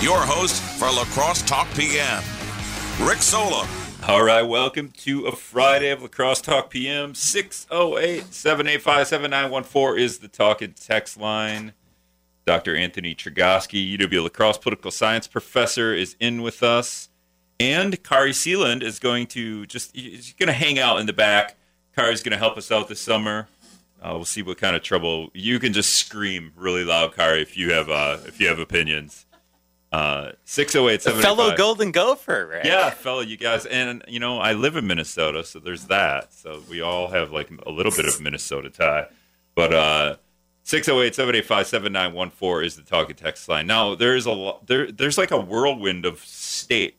your host for La Crosse Talk PM, Rick Solem. All right, welcome to a Friday of La Crosse Talk PM. 608 785 7914 is the talk and text line. Dr. Anthony Chergosky, UW La Crosse political science professor, is in with us. And Kari Sealand is going to just, he's going to hang out in the back. Kari's going to help us out this summer. Uh, we'll see what kind of trouble. You can just scream really loud, Kari, if you have uh, if you have opinions. Uh, 608 fellow Golden Gopher, right? Yeah, fellow, you guys. And, you know, I live in Minnesota, so there's that. So we all have like a little bit of Minnesota tie. But uh, 608 785 7914 is the talking text line. Now, there's a lot, there, there's like a whirlwind of state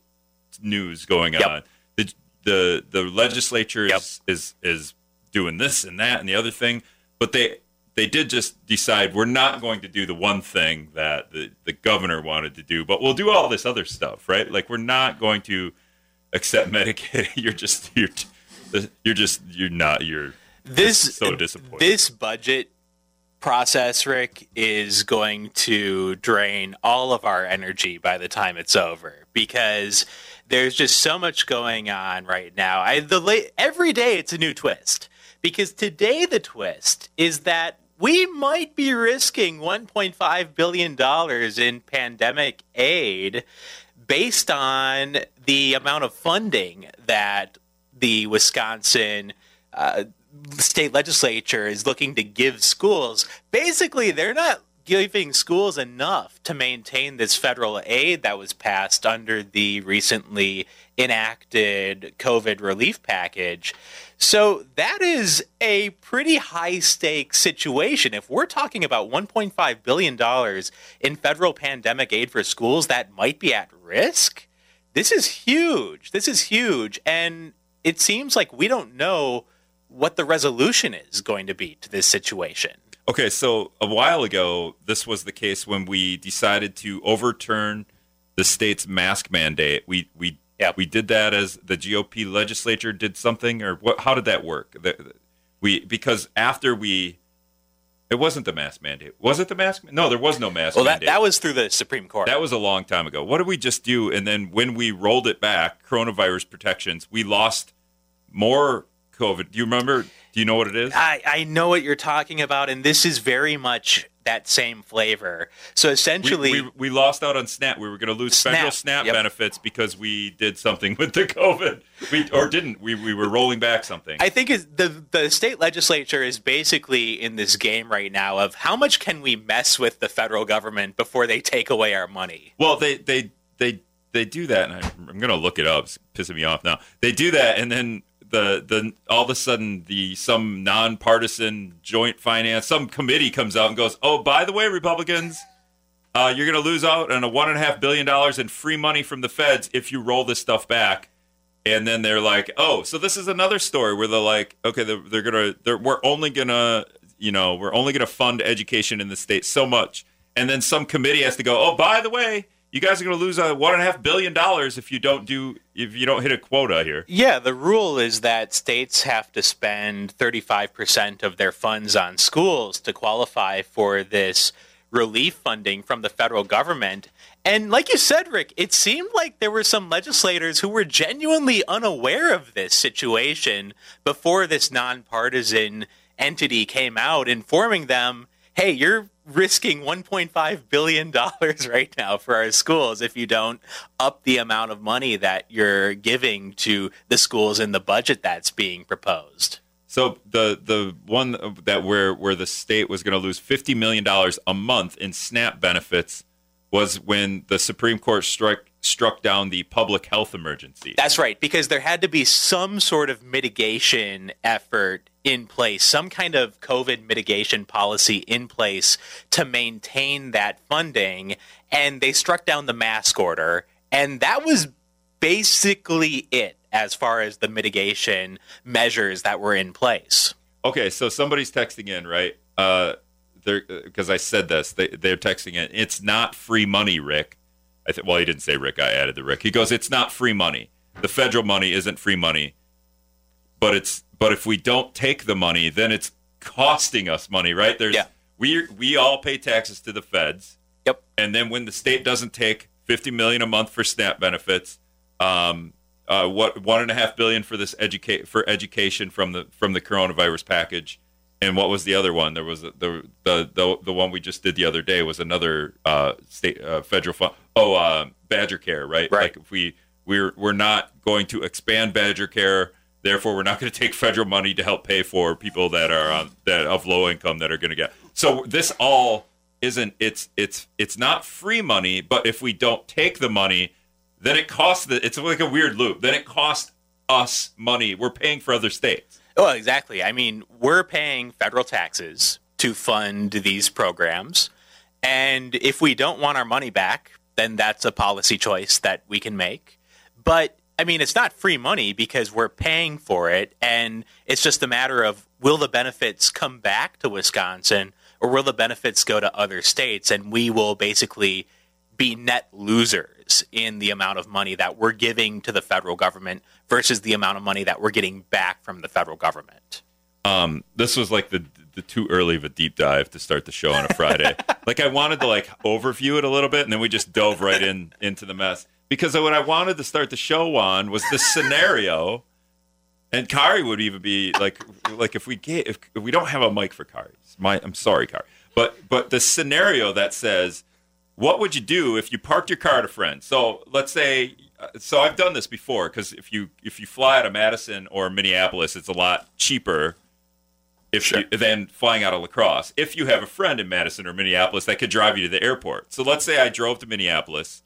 news going Yep. on. The, the, the legislature is, Yep. is, is doing this and that and the other thing, but they, they did just decide we're not going to do the one thing that the, the governor wanted to do, but we'll do all this other stuff, right? Like we're not going to accept Medicaid. You're just you're you're just you're not you're This so disappointed. This budget process, Rick, is going to drain all of our energy by the time it's over because there's just so much going on right now. I the la- every day it's a new twist because today the twist is that we might be risking 1.5 billion dollars in pandemic aid based on the amount of funding that the Wisconsin uh, state legislature is looking to give schools. Basically, they're not giving schools enough to maintain this federal aid that was passed under the recently enacted COVID relief package. So that is a pretty high stake situation. If we're talking about $1.5 billion in federal pandemic aid for schools that might be at risk, this is huge. This is huge. And it seems like we don't know what the resolution is going to be to this situation. Okay, so a while ago, this was the case when we decided to overturn the state's mask mandate. We we Yep. we did that as the GOP legislature did something, or what? How did that work? The- we because after we, it wasn't the mask mandate. Was it the mask? No, there was no mask mandate. Well, that, mandate. that was through the Supreme Court. That was a long time ago. What did we just do? And then when we rolled it back, coronavirus protections, we lost more COVID. Do you remember? Do you know what it is? I, I know what you're talking about, and this is very much that same flavor. So We, essentially, we, we lost out on SNAP. We were going to lose SNAP, federal SNAP yep. benefits because we did something with the COVID. We or didn't. We, we were rolling back something. I think the the state legislature is basically in this game right now of how much can we mess with the federal government before they take away our money. well, they they they they do that, and I, I'm going to look it up. It's pissing me off now. They do that, and then the the all of a sudden the some nonpartisan joint finance some committee comes out and goes, oh, by the way, Republicans. Uh, you're going to lose out on a one and a half billion dollars in free money from the feds if you roll this stuff back. And then they're like, "Oh, so this is another story where they're like, okay, they're, they're gonna, they're, we're only gonna, you know, we're only gonna fund education in the state so much." And then some committee has to go, "Oh, by the way, you guys are gonna lose a one and a half billion dollars if you don't do, if you don't hit a quota here." Yeah, the rule is that states have to spend 35% of their funds on schools to qualify for this relief funding from the federal government. And like you said, Rick, it seemed like there were some legislators who were genuinely unaware of this situation before this nonpartisan entity came out informing them, hey, you're risking $1.5 billion right now for our schools if you don't up the amount of money that you're giving to the schools in the budget that's being proposed. So the the one that where where the state was going to lose fifty million dollars a month in SNAP benefits was when the Supreme Court struck struck down the public health emergency. That's right, because there had to be some sort of mitigation effort in place, some kind of COVID mitigation policy in place to maintain that funding. And they struck down the mask order. And that was basically it as far as the mitigation measures that were in place. Okay, so somebody's texting in, right? Uh, they're because I said this. They they're texting in. It's not free money, Rick. I th- well, he didn't say Rick. I added the Rick. He goes, "It's not free money. The federal money isn't free money, but it's but if we don't take the money, then it's costing us money, right? There's Yeah. we we all pay taxes to the feds, Yep. and then when the state doesn't take 50 million a month for SNAP benefits. Um, uh, what one and a half billion for this educate for education from the from the coronavirus package, and what was the other one? There was the the the, the one we just did the other day was another uh, state uh, federal fund. Oh, uh, Badger Care, right? Right. Like if we we're we're not going to expand Badger Care, therefore we're not going to take federal money to help pay for people that are on, that of low income that are going to get. So this all isn't it's it's it's not free money, but if we don't take the money then it costs the it's like a weird loop then it costs us money we're paying for other states Well, exactly. I mean, we're paying federal taxes to fund these programs. And if we don't want our money back, then that's a policy choice that we can make. But I mean, it's not free money because we're paying for it. And it's just a matter of will the benefits come back to Wisconsin or will the benefits go to other states? And we will basically be net losers in the amount of money that we're giving to the federal government versus the amount of money that we're getting back from the federal government. um this was like the the too early of a deep dive to start the show on a friday like i wanted to like overview it a little bit and then we just dove right in into the mess because what i wanted to start the show on was this scenario and Kari would even be like, like if we get if, if we don't have a mic for Kari, my I'm sorry, Kari, but but the scenario that says, what would you do if you parked your car at a friend? So let's say, uh, so I've done this before because if you if you fly out of Madison or Minneapolis, it's a lot cheaper if Sure. you, than flying out of La Crosse. If you have a friend in Madison or Minneapolis that could drive you to the airport. So let's say I drove to Minneapolis,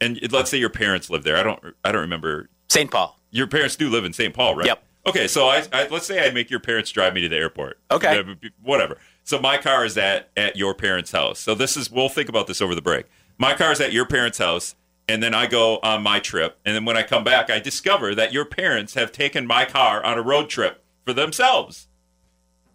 and let's say your parents live there. I don't I don't remember St. Paul. your parents do live in St. Paul, right? Yep. Okay, so I, I let's say I make your parents drive me to the airport. Okay. Whatever. So my car is at at your parents' house. So this is we'll think about this over the break. My car is at your parents' house, and then I go on my trip, and then when I come back, I discover that your parents have taken my car on a road trip for themselves.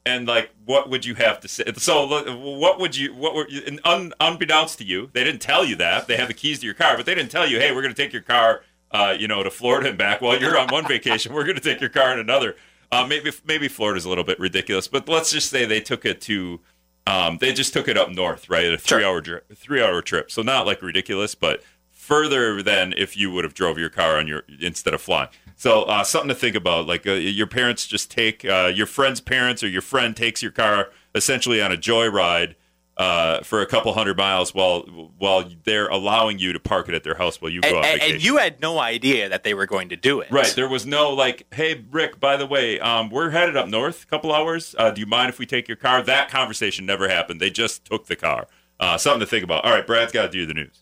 And like, what would you have to say? So, what would you? What were un, unbeknownst to you, they didn't tell you that they have the keys to your car, but they didn't tell you, hey, we're going to take your car, uh, you know, to Florida and back. While you're on one vacation, we're going to take your car in another. Uh, maybe maybe Florida's a little bit ridiculous, but let's just say they took it to, um, they just took it up north, right? A Sure. three hour three hour trip, so not like ridiculous, but further than if you would have drove your car on your instead of flying. So uh, something to think about. Like uh, your parents just take uh, your friend's parents or your friend takes your car essentially on a joyride uh, for a couple hundred miles while while they're allowing you to park it at their house while you go And, on and, vacation. and you had no idea that they were going to do it. Right. There was no like, hey, Rick, by the way, um, we're headed up north a couple hours. Uh, do you mind if we take your car? That conversation never happened. They just took the car. Uh, something to think about. All right, Brad's got to do the news.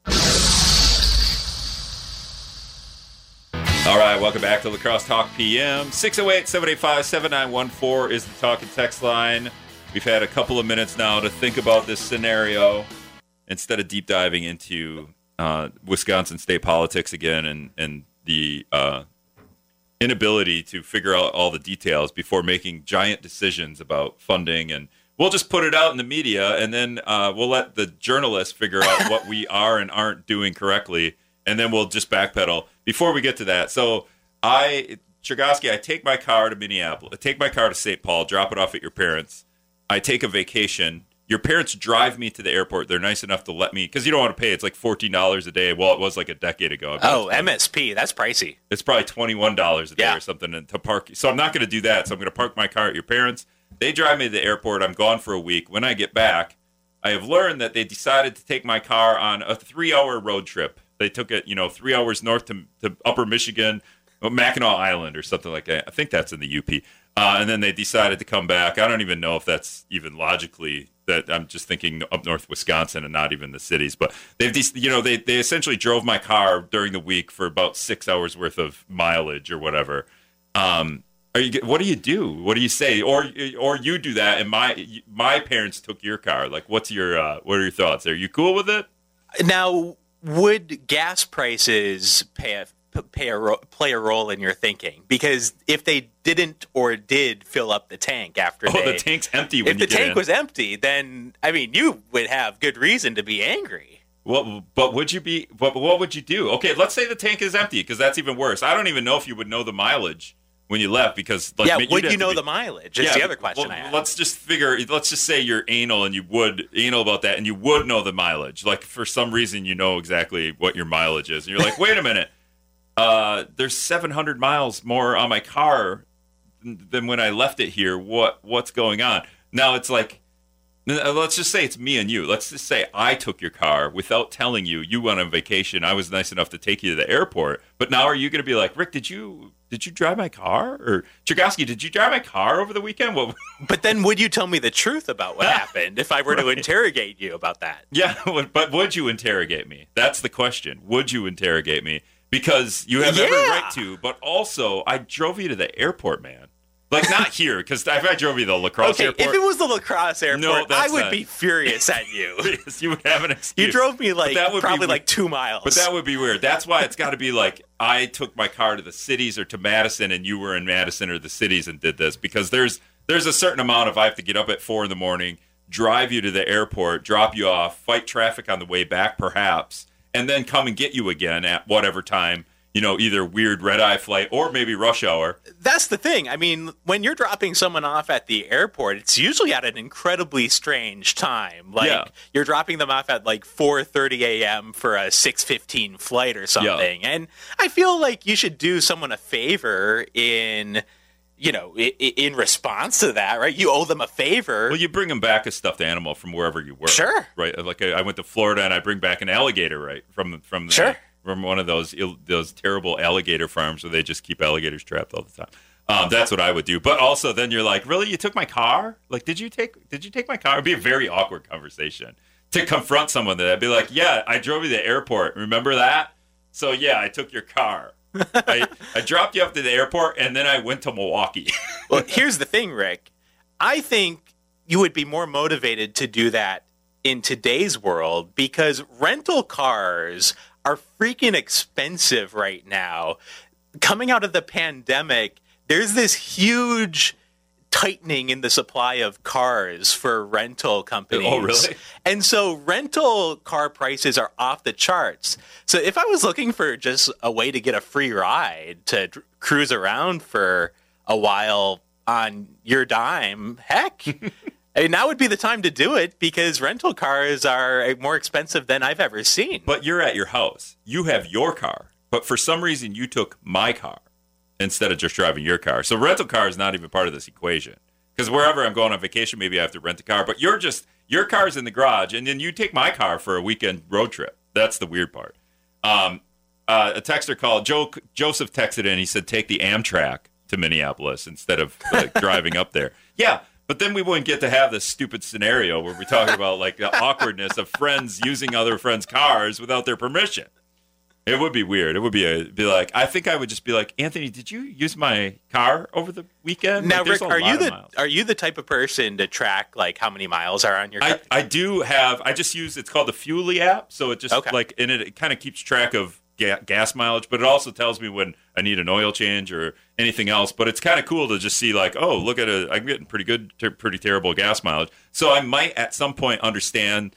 All right, welcome back to La Crosse Talk PM. 608 785 7914 is the talk and text line. We've had a couple of minutes now to think about this scenario instead of deep diving into uh, Wisconsin state politics again and, and the uh, inability to figure out all the details before making giant decisions about funding and we'll just put it out in the media and then uh, we'll let the journalists figure out what we are and aren't doing correctly and then we'll just backpedal before we get to that so i Chergosky, i take my car to minneapolis I take my car to st paul drop it off at your parents i take a vacation your parents drive me to the airport they're nice enough to let me because you don't want to pay it's like $14 a day well it was like a decade ago Oh, MSP. That's pricey. it's probably twenty one dollars a day Yeah. or something to park. So I'm not going to do that. So I'm going to park my car at your parents. They drive me to the airport. I'm gone for a week. When I get back, I have learned that they decided to take my car on a three hour road trip. They took it, you know, three hours north to, to Upper Michigan, Mackinac Island or something like that. I think that's in the UP. Uh, and then they decided to come back. I don't even know if that's even logically that I'm just thinking up north Wisconsin and not even the cities. But they've, de- you know, they, they essentially drove my car during the week for about six hours worth of mileage or whatever. Um, are you, what do you do? What do you say? Or, or you do that and my, my parents took your car. Like, what's your, uh, what are your thoughts? Are you cool with it? Now, would gas prices pay a, pay a ro- play a role in your thinking? Because if they didn't or did fill up the tank after Oh, they, the tank's empty when if the tank in. was empty, then I mean, you would have good reason to be angry. What, but would you be? But what would you do? Okay, let's say the tank is empty because that's even worse. I don't even know if you would know the mileage when you left because like yeah, you'd you know be- the mileage? Is the other question well, I have. Let's just figure. Let's just say you're anal and you would anal about that, and you would know the mileage. Like for some reason, you know exactly what your mileage is, and you're like, wait a minute, uh, there's 700 miles more on my car than than when I left it here. What what's going on? Now it's like. uh, Let's just say it's me and you. Let's just say I took your car without telling you. You went on vacation. I was nice enough to take you to the airport. But now are you going to be like, Rick? Did you did you drive my car? Or Chergosky, did you drive my car over the weekend? What but then would you tell me the truth about what happened if I were to interrogate you about that? Yeah, but would you interrogate me? That's the question. Would you interrogate me? Because you have every right to, but also I drove you to the airport, man. Like not here, because if I drove you to the La Crosse Okay, airport, if it was the La Crosse airport, No, I would not- be furious at you. you would have an excuse. You drove me like that would probably like two miles. But that would be weird. That's why it's got to be like I took my car to the cities or to Madison, and you were in Madison or the cities and did this because there's there's a certain amount of I have to get up at four in the morning, drive you to the airport, drop you off, fight traffic on the way back, perhaps, and then come and get you again at whatever time. You know, either weird red eye flight or maybe rush hour. That's the thing. I mean, when you're dropping someone off at the airport, it's usually at an incredibly strange time. Like Yeah. you're dropping them off at like 4:30 a.m. for a 6:15 flight or something. And I feel like you should do someone a favor in you know, in response to that, right? You owe them a favor. Well, you bring them back a stuffed animal from wherever you were. Sure. Right. Like I I went to Florida and I bring back an alligator, right, from from the, Sure. From one of those those terrible alligator farms where they just keep alligators trapped all the time. Um, that's what I would do. But also, then you're like, really, you took my car? Like, did you take did you take my car? It'd be a very awkward conversation to confront someone that I'd be like, yeah, I drove you to the airport. Remember that? So yeah, I took your car. I, I dropped you up to the airport and then I went to Milwaukee. Well, here's the thing, Rick. I think you would be more motivated to do that in today's world because rental cars are freaking expensive right now. Coming out of the pandemic, there's this huge tightening in the supply of cars for rental companies. Oh, really? And so rental car prices are off the charts. So if I was looking for just a way to get a free ride to cruise around for a while on your dime, heck, I mean, now would be the time to do it because rental cars are more expensive than I've ever seen. But you're at your house. You have your car. But for some reason, you took my car instead of just driving your car. So rental car is not even part of this equation. Because wherever I'm going on vacation, maybe I have to rent a car. But you're just your car's in the garage, and then you take my car for a weekend road trip. That's the weird part. Um, uh, a texter called Joe Joseph texted in. He said, "Take the Amtrak to Minneapolis instead of like, driving up there." Yeah, but then we wouldn't get to have this stupid scenario where we're talking about like the awkwardness of friends using other friends' cars without their permission. It would be weird. It would be a be like I think I would just be like Anthony, did you use my car over the weekend? now, Like, Rick, are you the are you the type of person to track like how many miles are on your car? I, I do have I just use it's called the Fuelly app, so it just Okay. like and it, it kind of keeps track of ga- gas mileage, but it also tells me when I need an oil change or anything else. But it's kind of cool to just see like, oh, look at it, I'm getting pretty good, ter- pretty terrible gas mileage. So I might at some point understand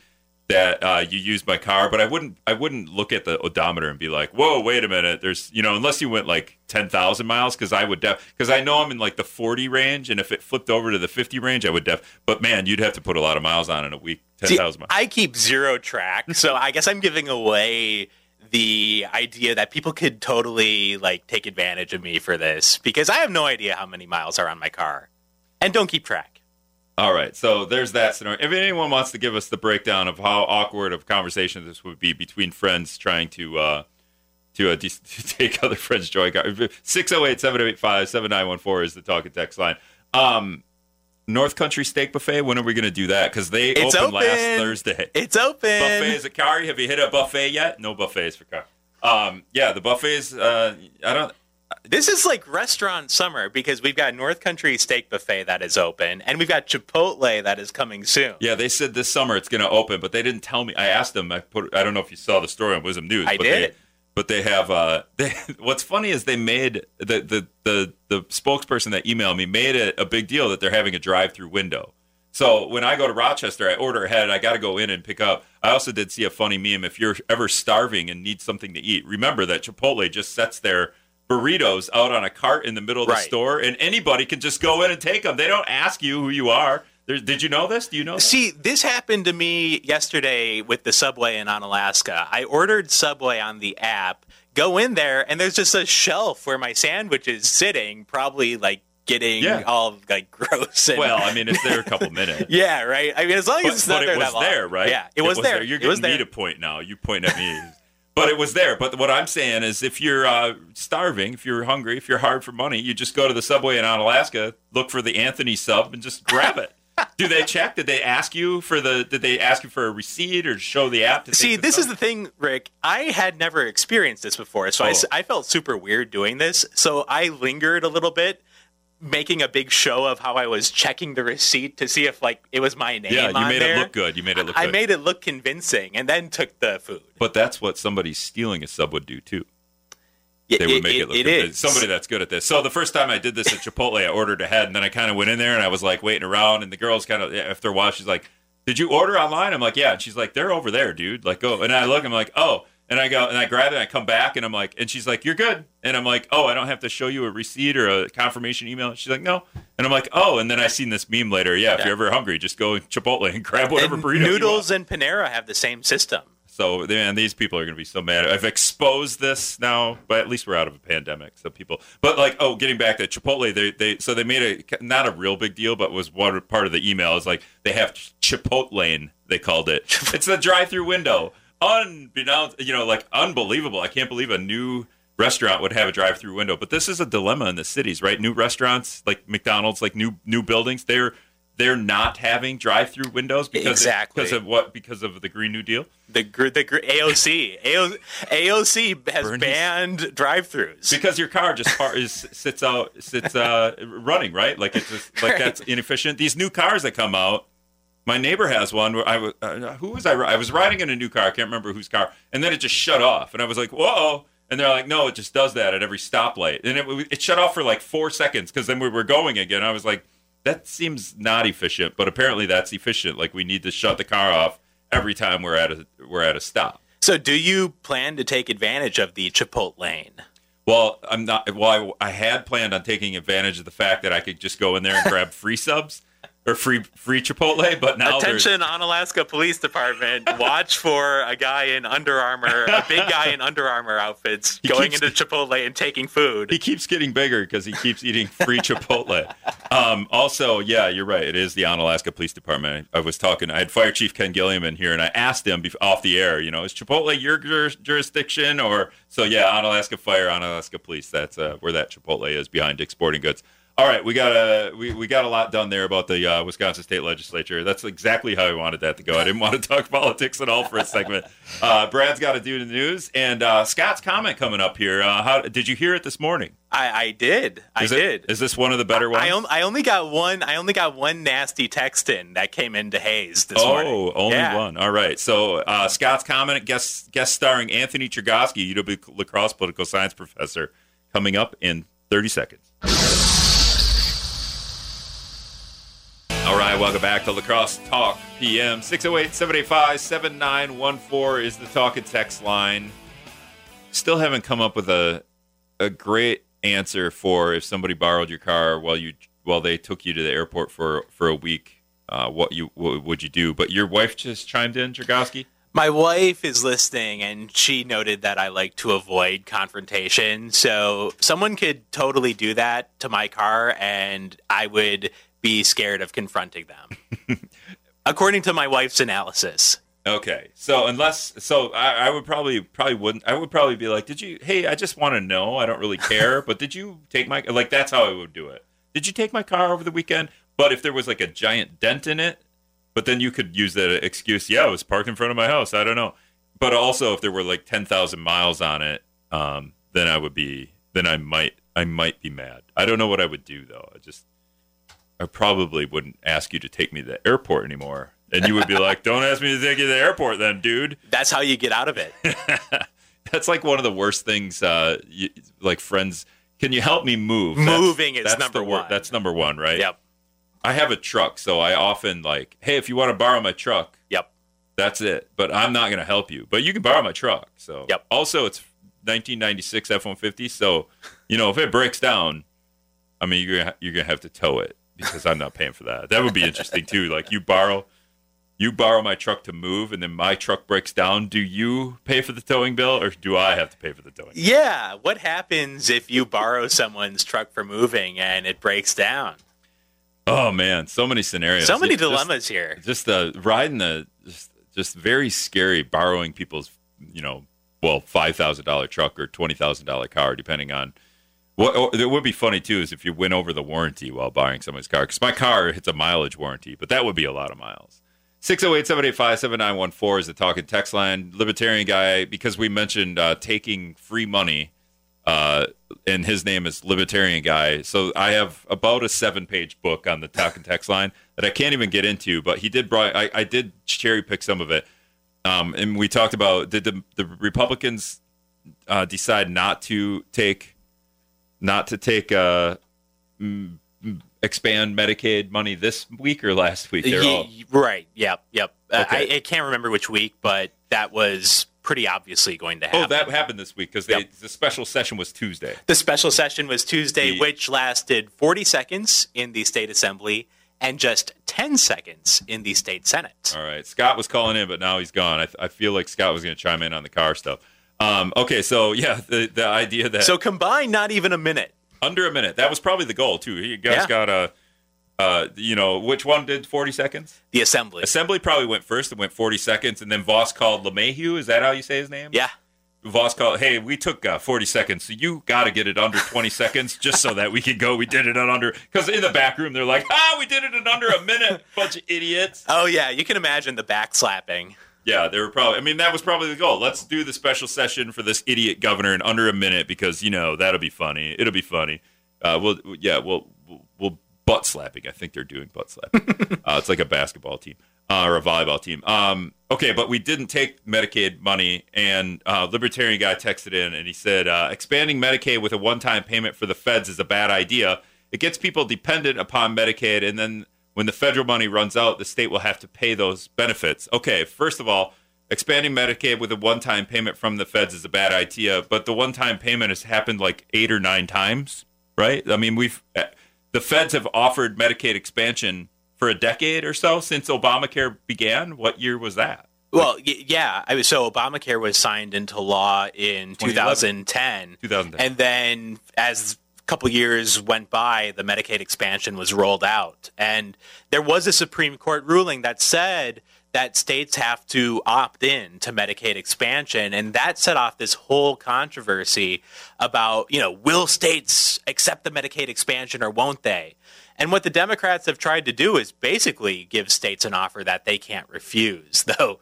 that uh, you use my car, but I wouldn't I wouldn't look at the odometer and be like, whoa, wait a minute, there's you know unless you went like ten thousand miles because I would def because I know I'm in like the forty range, and if it flipped over to the fifty range, I would def. But man, you'd have to put a lot of miles on in a week, ten See, miles. I keep zero track, so I guess I'm giving away the idea that people could totally like take advantage of me for this because I have no idea how many miles are on my car and don't keep track. All right, so there's that scenario. If anyone wants to give us the breakdown of how awkward of conversation this would be between friends trying to uh, to, uh, to take other friends' joy, 608-785-7914 is the talk and text line. Um, North Country Steak Buffet, when are we going to do that? Because they It's opened last. Thursday. It's open. buffets at Kari. Have you hit a buffet yet? No buffets for Kari. Um, yeah, the buffets. Uh, I don't. This is like restaurant summer because we've got North Country Steak Buffet that is open and we've got Chipotle that is coming soon. Yeah, they said this summer it's going to open, but they didn't tell me. I asked them. I put. I don't know if you saw the story on WIZM News. I but did. They, but they have. Uh, they, what's funny is they made the the the the spokesperson that emailed me made a, a big deal that they're having a drive-through window. So when I go to Rochester, I order ahead. I got to go in and pick up. I also did see a funny meme. If you're ever starving and need something to eat, remember that Chipotle just sets their burritos out on a cart in the middle of the store, and anybody can just go in and take them. They don't ask you who you are. There, did you know this? Do you know? This? See, this happened to me yesterday with the Subway in Onalaska. I ordered Subway on the app, go in there, and there's just a shelf where my sandwich is sitting, probably like getting Yeah. all like gross. And, Well, I mean, it's there a couple minutes. yeah, right. I mean, as long as but, it's not but there it was that long. there, right? Yeah, it, was, there. You're it getting me there. to point now. You point at me. but it was there. But what I'm saying is, if you're uh, starving, if you're hungry, if you're hard for money, you just go to the subway in Onalaska, look for the Anthony sub, and just grab it. Do they check? Did they ask you for the? Did they ask you for a receipt or show the app? To See, this is the thing, Rick. I had never experienced this before, so I Oh. I, felt super weird doing this. So I lingered a little bit, making a big show of how I was checking the receipt to see if like it was my name. yeah. You made there. it look good. You made it look I good. made it look convincing, and then took the food. but that's what somebody stealing a sub would do too. They would make it, look it good. Somebody that's good at this. So the first time I did this at Chipotle, I ordered ahead, and then I kind of went in there and I was like waiting around, and the girl's kind of after a while, she's like, "Did you order online?" I'm like, "Yeah," and she's like, "They're over there, dude." Like, go, and I look, I'm like, "Oh," and I go and I grab it, and I come back, and I'm like, and she's like, "You're good," and I'm like, "Oh, I don't have to show you a receipt or a confirmation email." She's like, "No," and I'm like, "Oh," and then I seen this meme later. Yeah, if Yeah. you're ever hungry, just go Chipotle and grab whatever And burrito. Noodles and Panera have the same system. So man, these people are going to be so mad. I've exposed this now, but at least we're out of a pandemic. So people, but like, oh, getting back to Chipotle, they they so they made a not a real big deal, but was one part of the email is like they have Chipotle, they called it. It's the drive-through window. Unbeknownst, you know, like unbelievable. I can't believe a new restaurant would have a drive-through window. But this is a dilemma in the cities, right? New restaurants like McDonald's, like new new buildings, they're they're not having drive-through windows because Exactly. because of what because of the Green New Deal. The the AOC AOC has Bernie's- banned drive-throughs. because your car just par- is sits out sits uh running right like it's just like that's inefficient these new cars that come out my neighbor has one where i was uh, who was i i was riding in a new car i can't remember whose car and then it just shut off and i was like whoa and they're like no it just does that at every stoplight and it, it shut off for like four seconds because then we were going again i was like that seems not efficient but apparently that's efficient like we need to shut the car off every time we're at a we're at a stop So, do you plan to take advantage of the Chipotle lane? Well, I'm not. Well, I, I had planned on taking advantage of the fact that I could just go in there and grab free subs or free free Chipotle, but now there's Attention, Onalaska Police Department, watch for a guy in Under Armour, a big guy in Under Armour outfits, He going keeps- into Chipotle and taking food. he keeps getting bigger because he keeps eating free Chipotle. Um, also, yeah, you're right. It is the Onalaska Police Department. I, I was talking. I had Fire Chief Ken Gilliam in here, and I asked him off the air. You know, is Chipotle your juris- jurisdiction or so? Yeah, Onalaska Fire, Onalaska Police. That's uh, where that Chipotle is behind Dick's Sporting Goods. All right, we got a we, we got a lot done there about the uh, Wisconsin State Legislature. That's exactly how I wanted that to go. I didn't want to talk politics at all for a segment. Uh, Brad's got to do the news, and uh, Scott's comment coming up here. Uh, how did you hear it this morning? I, I did. I Is it- did. Is this one of the better ones? I, on, I only got one. I only got one nasty text in that came into Hayes this oh, morning. Oh, only Yeah. one. All right. So uh, Scott's comment guest guest starring Anthony Chergosky, UW La Crosse political science professor, coming up in 30 seconds. All right, welcome back to La Crosse Talk PM. 608 785 7914 is the talk and text line. Still haven't come up with a a great answer for if somebody borrowed your car while you while they took you to the airport for for a week. Uh, what you what would you do? But your wife just chimed in, Chergosky. My wife is listening, and she noted that I like to avoid confrontation. So someone could totally do that to my car, and I would be scared of confronting them. According to my wife's analysis. Okay, so unless so, I, I would probably probably wouldn't. I would probably be like, "Did you? Hey, I just want to know. I don't really care, but did you take my like? That's how I would do it. Did you take my car over the weekend? But if there was like a giant dent in it, but then you could use that excuse. Yeah, it was parked in front of my house. I don't know. But also, if there were like ten thousand miles on it, um, then I would be. Then I might. I might be mad. I don't know what I would do though. I just. I probably wouldn't ask you to take me to the airport anymore. And you would be like, "Don't ask me to take you to the airport, then, dude." That's how you get out of it. That's like one of the worst things. Uh, you, like friends, can you help me move? That's- Moving is that's number one. That's number one, right? Yep. I have a truck, so I often like, hey, if you want to borrow my truck, Yep. that's it. But I'm not going to help you. But you can borrow my truck. So Yep. Also, it's 1996 F-150. So, you know, if it breaks down, I mean, you're gonna, you're gonna have to tow it because I'm not paying for that. That would be interesting too. Like you borrow, you borrow my truck to move, and then my truck breaks down. Do you pay for the towing bill, or do I have to pay for the towing? Yeah. What happens if you borrow someone's truck for moving and it breaks down? Oh man, so many scenarios. So many It- just- dilemmas here. Just uh, riding the just, just very scary borrowing people's you know well five thousand dollar truck or twenty thousand dollar car depending on what it would be funny too is if you went over the warranty while buying somebody's car because my car hits a mileage warranty but that would be a lot of miles 608-785-7914 is the talking text line libertarian guy because we mentioned uh, taking free money uh, and his name is Libertarian Guy. So I have about a seven page book on the talking text line that I can't even get into, but he did brought I, I did cherry pick some of it. Um, and we talked about did the the Republicans uh, decide not to take not to take uh, mm, expand Medicaid money this week or last week? They're all right. Yep. Yep. Uh, I, I can't remember which week, but that was pretty obviously going to happen. Oh, that happened this week because Yep. the special session was Tuesday. The special session was Tuesday, The- which lasted 40 seconds in the state assembly and just 10 seconds in the state senate. All right. Scott was calling in, but now he's gone. I, I feel like Scott was going to chime in on the car stuff. Um, okay, so yeah, the the idea that So combined, not even a minute. under a minute that was probably the goal too. You guys Yeah. got a, uh, you know, which one did forty seconds? The assembly. Assembly probably went first and went forty seconds, and then Vos called LeMahieu. Is that how you say his name? Yeah. Vos called, hey, we took uh, 40 seconds, so you got to get it under 20 seconds just so that we can go. We did it in under, because in the back room, they're like, ah, we did it in under a minute, bunch of idiots. Oh, yeah. You can imagine the backslapping. Yeah, they were probably. I mean, that was probably the goal. Let's do the special session for this idiot governor in under a minute because you know that'll be funny. It'll be funny. Uh, we'll yeah, we'll we'll, butt slapping. I think they're doing butt slapping. uh, it's like a basketball team uh, or a volleyball team. Um, okay, but we didn't take Medicaid money, and uh, libertarian guy texted in and he said uh, expanding Medicaid with a one-time payment for the feds is a bad idea. It gets people dependent upon Medicaid, and then when the federal money runs out, the state will have to pay those benefits. Okay, first of all, expanding Medicaid with a one-time payment from the feds is a bad idea, but the one-time payment has happened like eight or nine times, right? I mean, we've eh, the feds have offered Medicaid expansion for a decade or so since Obamacare began. What year was that? Well, yeah. I so Obamacare was signed into law in 2010. 2010. And then as couple years went by, the Medicaid expansion was rolled out. And there was a Supreme Court ruling that said that states have to opt in to Medicaid expansion. And that set off this whole controversy about, you know, will states accept the Medicaid expansion or won't they? And what the Democrats have tried to do is basically give states an offer that they can't refuse, though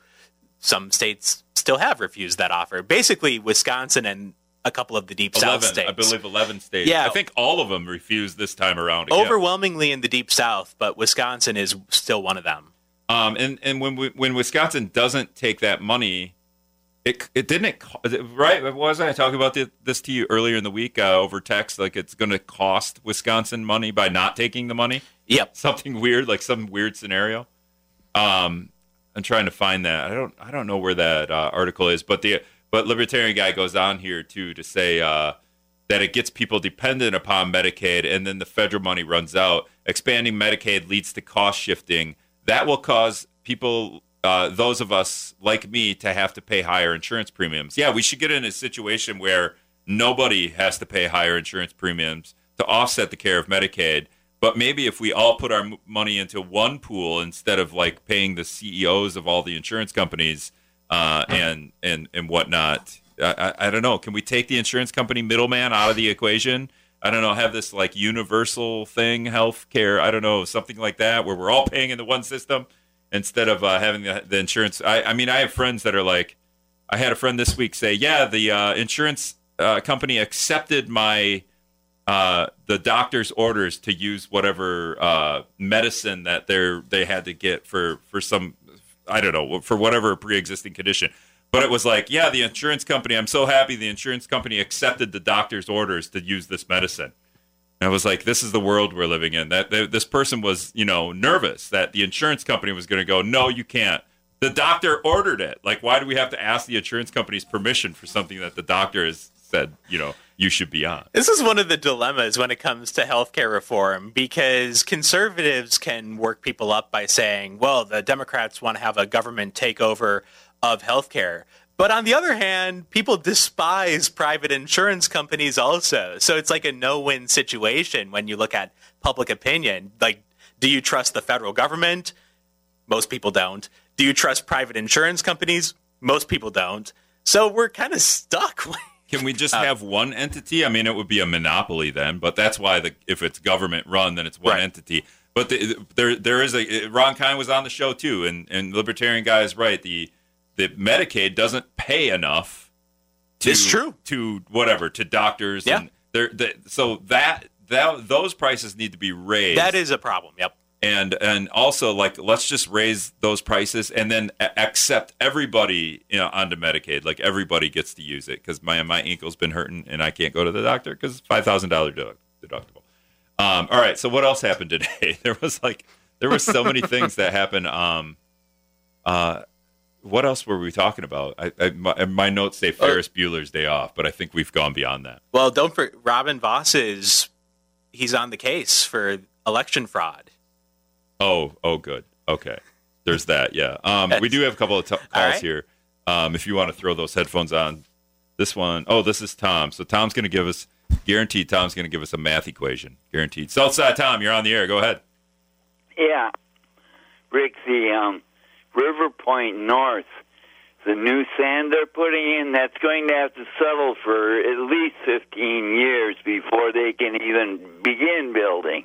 some states still have refused that offer. Basically, Wisconsin and a couple of the deep south states. I believe 11 states. Yeah. I think all of them refused this time around. Again. Overwhelmingly in the deep south, but Wisconsin is still one of them. Um, and and when we, when Wisconsin doesn't take that money, it it didn't it, right? Wasn't I talking about the, this to you earlier in the week uh, over text? Like it's going to cost Wisconsin money by not taking the money. Yep. Something weird, like some weird scenario. Um, I'm trying to find that. I don't I don't know where that uh, article is, but the but libertarian guy goes on here too to say uh, that it gets people dependent upon Medicaid, and then the federal money runs out. Expanding Medicaid leads to cost shifting. That will cause people, uh, those of us like me, to have to pay higher insurance premiums. Yeah, we should get in a situation where nobody has to pay higher insurance premiums to offset the care of Medicaid. But maybe if we all put our money into one pool instead of like paying the CEOs of all the insurance companies uh, and and and whatnot, I, I, I don't know. Can we take the insurance company middleman out of the equation? I don't know. Have this like universal thing, health care. I don't know, something like that, where we're all paying into one system instead of uh, having the, the insurance. I, I mean, I have friends that are like, I had a friend this week say, yeah, the uh, insurance uh, company accepted my uh, the doctor's orders to use whatever uh, medicine that they're they had to get for for some I don't know for whatever pre-existing condition. But it was like, yeah, the insurance company. I'm so happy the insurance company accepted the doctor's orders to use this medicine. And I was like, this is the world we're living in. That, that this person was, you know, nervous that the insurance company was going to go, no, you can't. The doctor ordered it. Like, why do we have to ask the insurance company's permission for something that the doctor has said, you know, you should be on? This is one of the dilemmas when it comes to healthcare reform because conservatives can work people up by saying, well, the Democrats want to have a government takeover of healthcare. But on the other hand, people despise private insurance companies also. So it's like a no win situation when you look at public opinion. Like, do you trust the federal government? Most people don't. Do you trust private insurance companies? Most people don't. So we're kind of stuck. Can we just uh, have one entity? I mean, it would be a monopoly then, but that's why the if it's government run, then it's one Right. entity. But the, there there is a Ron Kind was on the show too, and and libertarian guy is right. The the Medicaid doesn't pay enough. To, It's true. to whatever to doctors. Yeah. and there the, so that that those prices need to be raised. that is a problem. Yep. And and also like let's just raise those prices and then accept everybody you know onto Medicaid like everybody gets to use it because my my ankle's been hurting and I can't go to the doctor because five thousand dollar deductible. Um, all right, so what else happened today? There was like there were so many things that happened. Um, uh, what else were we talking about? I, I my, my notes say Ferris Bueller's Day Off, but I think we've gone beyond that. Well, don't for Robin Vos is he's on the case for election fraud. Oh, oh, good. Okay, there's that. Yeah. Um, we do have a couple of t- calls All right. here. Um, if you want to throw those headphones on, this one, oh, this is Tom. So Tom's going to give us, guaranteed. Tom's going to give us a math equation, guaranteed. Southside Tom, you're on the air. Go ahead. Yeah. Rick, the um, River Point North, the new sand they're putting in, that's going to have to settle for at least 15 years before they can even begin building.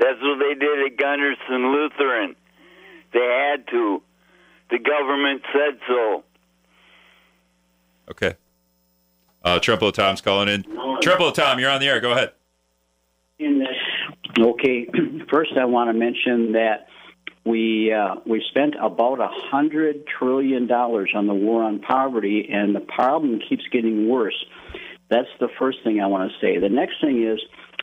That's what they did at Gundersen Lutheran. They had to. The government said so. Okay. Uh, Trempealeau Tom's calling in. Triple Tom, you're on the air. Go ahead. Okay, first I want to mention that we uh, we spent about a hundred trillion dollars on the war on poverty, and the problem keeps getting worse. That's the first thing I want to say. The next thing is,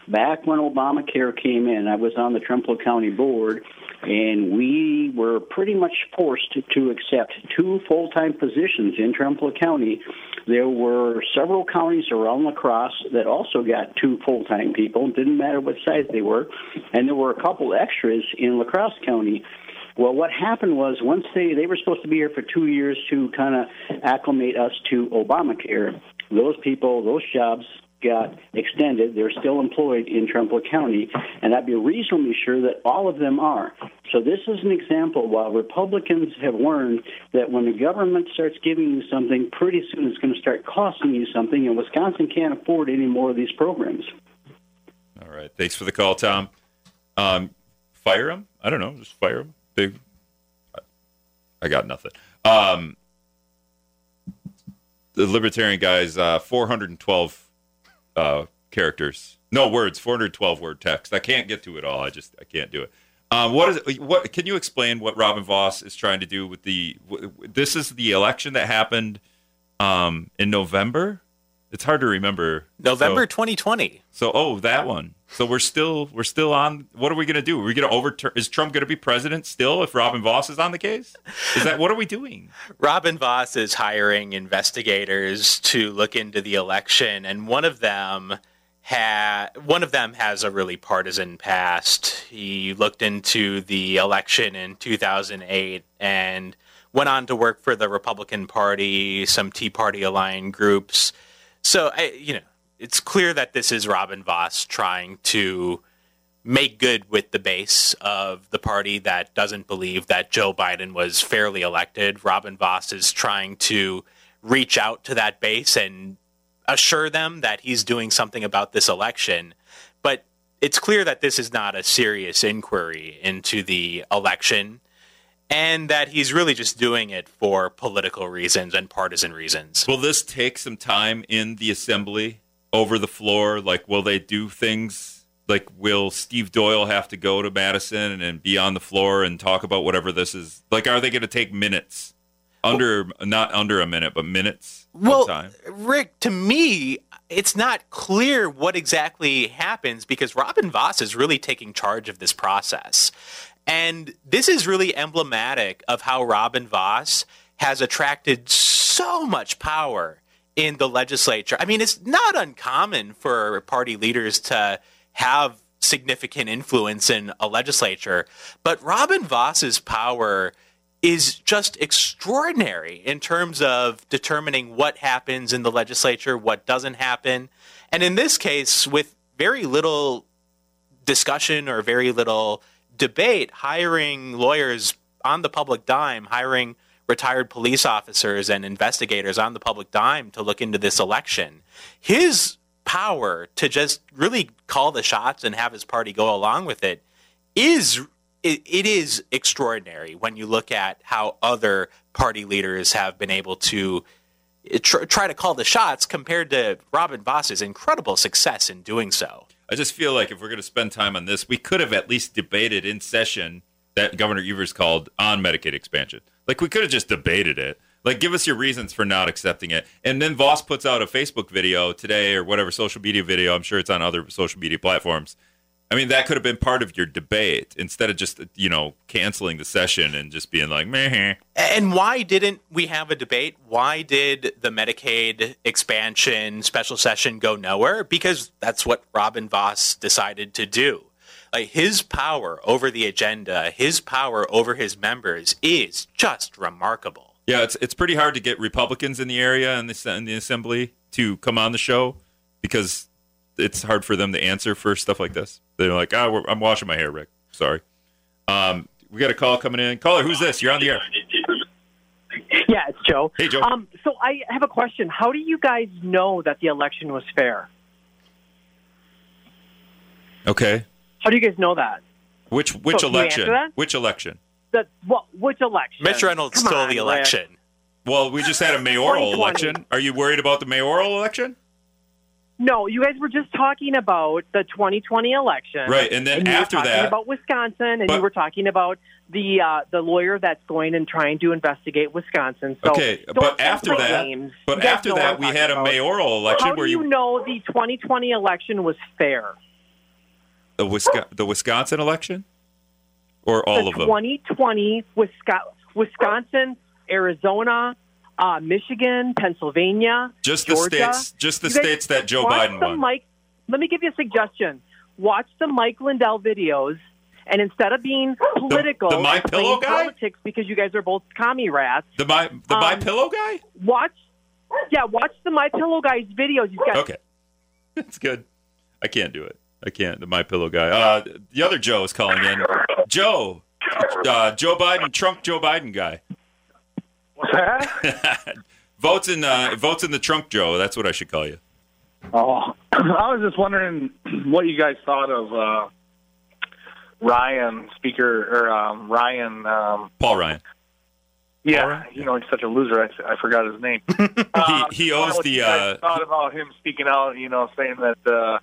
back when Obamacare came in, I was on the Trempealeau County Board, and we were pretty much forced to, accept two full-time positions in Trempealeau County. There were several counties around La Crosse that also got two full-time people. Didn't matter what size they were, and there were a couple extras in La Crosse County. Well, what happened was once they they were supposed to be here for two years to kind of acclimate us to Obamacare, those people, those jobs got extended. They're still employed in Trempealeau County, and I'd be reasonably sure that all of them are. So this is an example. While Republicans have learned that when the government starts giving you something, pretty soon it's going to start costing you something, and Wisconsin can't afford any more of these programs. All right. Thanks for the call, Tom. Um, fire them? I don't know. Just fire them. Big. I got nothing. Um, the libertarian guy's uh, 412 uh, characters. No words. 412 word text. I can't get to it all. I just I can't do it. Um, what is what? Can you explain what Robin Vos is trying to do with the? w- This is the election that happened um, in November. It's hard to remember. November So- 2020. so, oh, that one. So we're still we're still on. What are we going to do? Are we going to overturn? Is Trump going to be president still if Robin Vos is on the case? Is that what are we doing? Robin Vos is hiring investigators to look into the election, and one of them ha- one of them has a really partisan past. He looked into the election in 2008 and went on to work for the Republican Party, some Tea Party aligned groups. So, I, you know, it's clear that this is Robin Vos trying to make good with the base of the party that doesn't believe that Joe Biden was fairly elected. Robin Vos is trying to reach out to that base and assure them that he's doing something about this election. But it's clear that this is not a serious inquiry into the election and that he's really just doing it for political reasons and partisan reasons. Will this take some time in the assembly over the floor? Like, will they do things? Like, will Steve Doyle have to go to Madison and be on the floor and talk about whatever this is? Like, are they going to take minutes? Under, not under a minute, but minutes well. Rick, to me, it's not clear what exactly happens because Robin Vos is really taking charge of this process. And this is really emblematic of how Robin Vos has attracted so much power in the legislature. I mean, it's not uncommon for party leaders to have significant influence in a legislature, but Robin Vos's power is just extraordinary in terms of determining what happens in the legislature, what doesn't happen. And in this case, with very little discussion or very little debate, hiring lawyers on the public dime, hiring retired police officers and investigators on the public dime to look into this election. His power to just really call the shots and have his party go along with it is it, it is extraordinary when you look at how other party leaders have been able to eh, tr- try to call the shots compared to Robin Vos's incredible success in doing so. I just feel like if we're going to spend time on this, we could have at least debated in session that Governor Evers called on Medicaid expansion. Like we could have just debated it. Like give us your reasons for not accepting it. And then Vos puts out a Facebook video today or whatever social media video. I'm sure it's on other social media platforms. I mean, that could have been part of your debate instead of just, you know, canceling the session and just being like, meh. And why didn't we have a debate? Why did the Medicaid expansion special session go nowhere? Because that's what Robin Vos decided to do. Like his power over the agenda, his power over his members is just remarkable. Yeah, it's it's pretty hard to get Republicans in the area and the in the assembly to come on the show because it's hard for them to answer for stuff like this. They're like, "Oh, I'm washing my hair, Rick. Sorry." Um, we got a call coming in. Caller, who's this? You're on the air. Yeah, it's Joe. Hey, Joe. Um, so I have a question. How do you guys know that the election was fair? Okay. How do you guys know that? Which which So, can you election? that? Which election? That what? Which election? Mitch Reynolds Come stole on, the Rick. election. Well, we just had a mayoral election. Are you worried about the mayoral election? No, you guys were just talking about the 2020 election, Right, and then you were after talking that- about Wisconsin, and But- you were talking about the uh, the lawyer that's going and trying to investigate Wisconsin. So okay, but after that, games. but after that, we had a about. mayoral election How where do you know the 2020 election was fair? The Wisconsin, the Wisconsin election, or all the of them. 2020 Wisconsin, Wisconsin Arizona, uh, Michigan, Pennsylvania, Just the Georgia. states, just the guys states that Joe Biden won. Mike, let me give you a suggestion. Watch the Mike Lindell videos, and instead of being political, the My Pillow guy? politics because you guys are both commie rats. The my the my Um, pillow guy. Watch, yeah, watch the My Pillow guy's videos. He's got Okay, that's good. I can't do it. I can't. The my pillow guy. Uh, the other Joe is calling in. Joe, uh, Joe Biden, Trump, Joe Biden guy. What's that? votes in uh, votes in the trunk, Joe. That's what I should call you. Oh, I was just wondering what you guys thought of uh, Ryan, Speaker or um, Ryan. Um, Paul Ryan. yeah, you know he's such a loser. I, I forgot his name. Uh, He- he owes what the, you guys uh, thought about him speaking out. You know, saying that uh,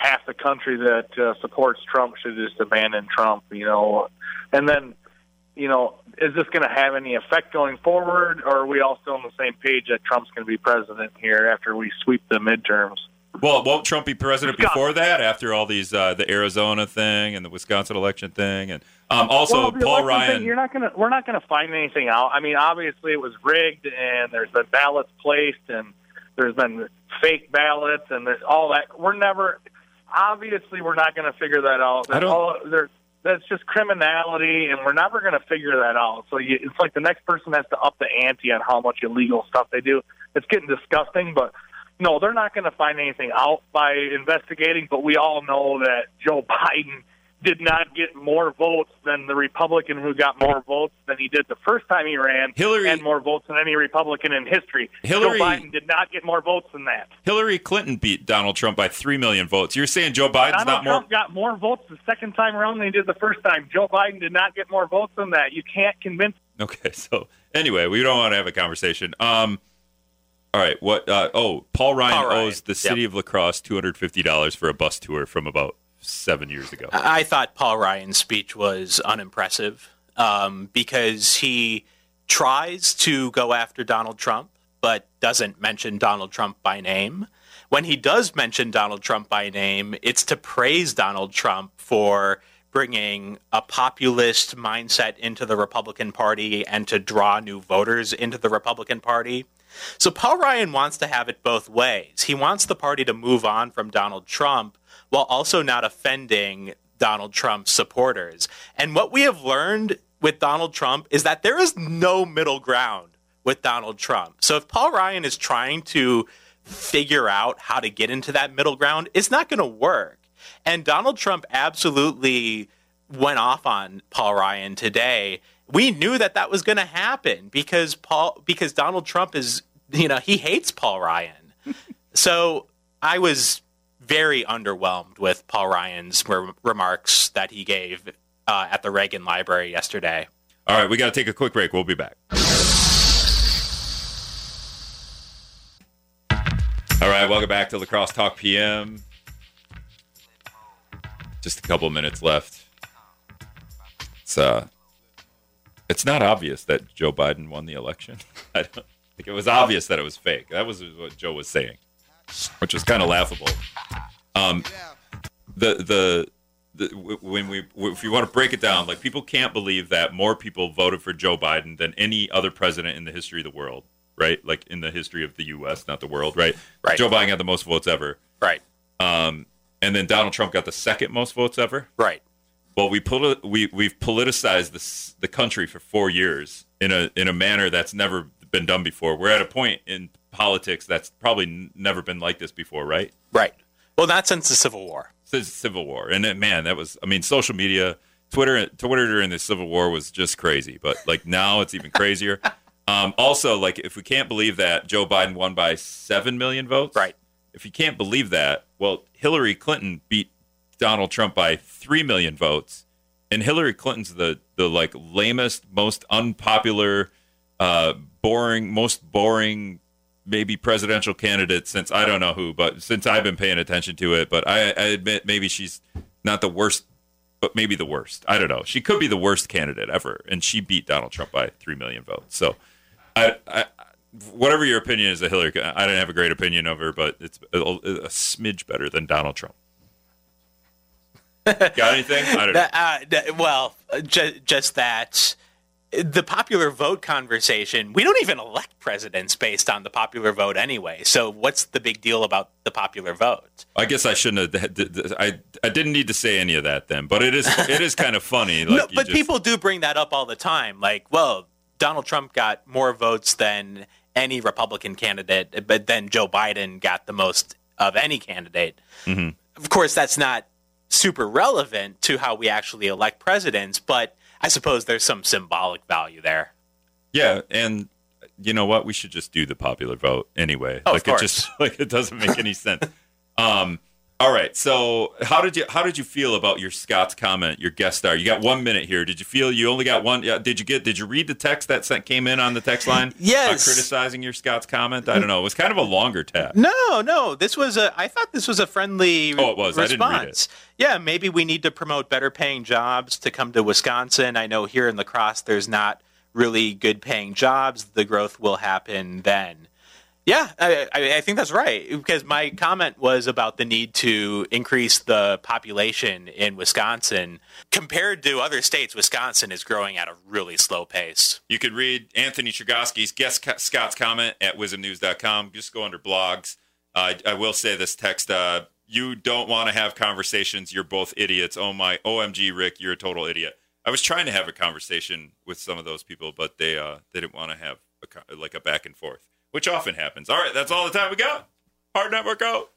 half the country that uh, supports Trump should just abandon Trump. You know, and then. You know, is this going to have any effect going forward, or are we all still on the same page that Trump's going to be president here after we sweep the midterms? Well, won't Trump be president Wisconsin. before that? After all these, uh, the Arizona thing and the Wisconsin election thing, and um, also well, Paul Ryan. Thing, you're not gonna. We're not gonna find anything out. I mean, obviously it was rigged, and there's been ballots placed, and there's been fake ballots, and there's all that. We're never. Obviously, we're not going to figure that out. I don't- All, there, that's just criminality, and we're never going to figure that out. So you, it's like the next person has to up the ante on how much illegal stuff they do. It's getting disgusting, but no, they're not going to find anything out by investigating. But we all know that Joe Biden did not get more votes than the Republican who got more votes than he did the first time he ran, Hillary- and more votes than any Republican in history. Hillary- Joe Biden did not get more votes than that. Hillary Clinton beat Donald Trump by three million votes. You're saying Joe Biden's Donald not more? Trump got more votes the second time around than he did the first time. Joe Biden did not get more votes than that. You can't convince. Okay, so anyway, we don't want to have a conversation. Um, all right, what? Uh, oh, Paul Ryan Paul Ryan, owes the city of La Crosse two hundred fifty dollars for a bus tour from about seven years ago. I thought Paul Ryan's speech was unimpressive um, because he tries to go after Donald Trump, but doesn't mention Donald Trump by name. When he does mention Donald Trump by name, it's to praise Donald Trump for bringing a populist mindset into the Republican Party and to draw new voters into the Republican Party. So Paul Ryan wants to have it both ways. He wants the party to move on from Donald Trump while also not offending Donald Trump's supporters. And what we have learned with Donald Trump is that there is no middle ground with Donald Trump. So if Paul Ryan is trying to figure out how to get into that middle ground, it's not going to work. And Donald Trump absolutely went off on Paul Ryan today. We knew that that was going to happen because Paul because Donald Trump is, you know, he hates Paul Ryan. so I was very underwhelmed with Paul Ryan's re- remarks that he gave uh, at the Reagan Library yesterday. All right, we got to take a quick break. We'll be back. All right, welcome back to La Crosse Talk PM. Just a couple minutes left. It's uh, it's not obvious that Joe Biden won the election. I don't think it was obvious that it was fake. That was what Joe was saying, which is kind of laughable. Um, the the the, when we if you want to break it down, like people can't believe that more people voted for Joe Biden than any other president in the history of the world, right? Like in the history of the U.S., not the world, right? Right. Joe Biden got the most votes ever, Right. um, and then Donald Trump got the second most votes ever. Right. Well, we poli- we we've politicized this the country for four years in a in a manner that's never been done before. We're at a point in politics that's probably n- never been like this before, right? Right. Well, not since the Civil War. Since the Civil War, and then, man, that was I mean, social media, Twitter, Twitter during the Civil War was just crazy, but like now it's even crazier. um, also, like if we can't believe that Joe Biden won by seven million votes, Right. If you can't believe that, well, Hillary Clinton beat Donald Trump by three million votes, and Hillary Clinton's the the like lamest, most unpopular, uh, boring, most boring maybe presidential candidate since I don't know who, but since I've been paying attention to it. But I, I admit maybe she's not the worst, but maybe the worst. I don't know. She could be the worst candidate ever, and she beat Donald Trump by three million votes. So, I, I whatever your opinion is of Hillary, I don't have a great opinion of her, but it's a, a smidge better than Donald Trump. Got anything? I don't know. Uh, that- well, ju- just that the popular vote conversation, we don't even elect presidents based on the popular vote anyway. So what's the big deal about the popular vote? I guess I shouldn't have. I didn't need to say any of that then, but it is it is kind of funny. Like no, but just- people do bring that up all the time. Like, well, Donald Trump got more votes than any Republican candidate, but then Joe Biden got the most of any candidate. Mm-hmm. Of course, that's not super relevant to how we actually elect presidents, but I suppose there's some symbolic value there. Yeah, and you know what? We should just do the popular vote anyway. Oh, of like course. it just like it doesn't make any sense. Um all right. So, how did you how did you feel about your Scott's comment, your guest star? You got 1 minute here. Did you feel you only got one yeah, did you get did you read the text that sent came in on the text line? Yes. Uh, criticizing your Scott's comment? I don't know. It was kind of a longer text. No, no, this was a. I thought this was a friendly. Oh, it was. I Response. didn't read it. Yeah, maybe we need to promote better paying jobs to come to Wisconsin. I know here in La Crosse, there's not really good paying jobs. The growth will happen then. Yeah, I, I think that's right because my comment was about the need to increase the population in Wisconsin compared to other states. Wisconsin is growing at a really slow pace. You could read Anthony Chergosky's guest Scott's comment at wizmnews.com. Just go under blogs. I, I will say this text. Uh, you don't want to have conversations. You're both idiots. Oh my, OMG, Rick, you're a total idiot. I was trying to have a conversation with some of those people, but they uh, they didn't want to have a, like a back and forth, which often happens. All right, that's all the time we got. Hard network out.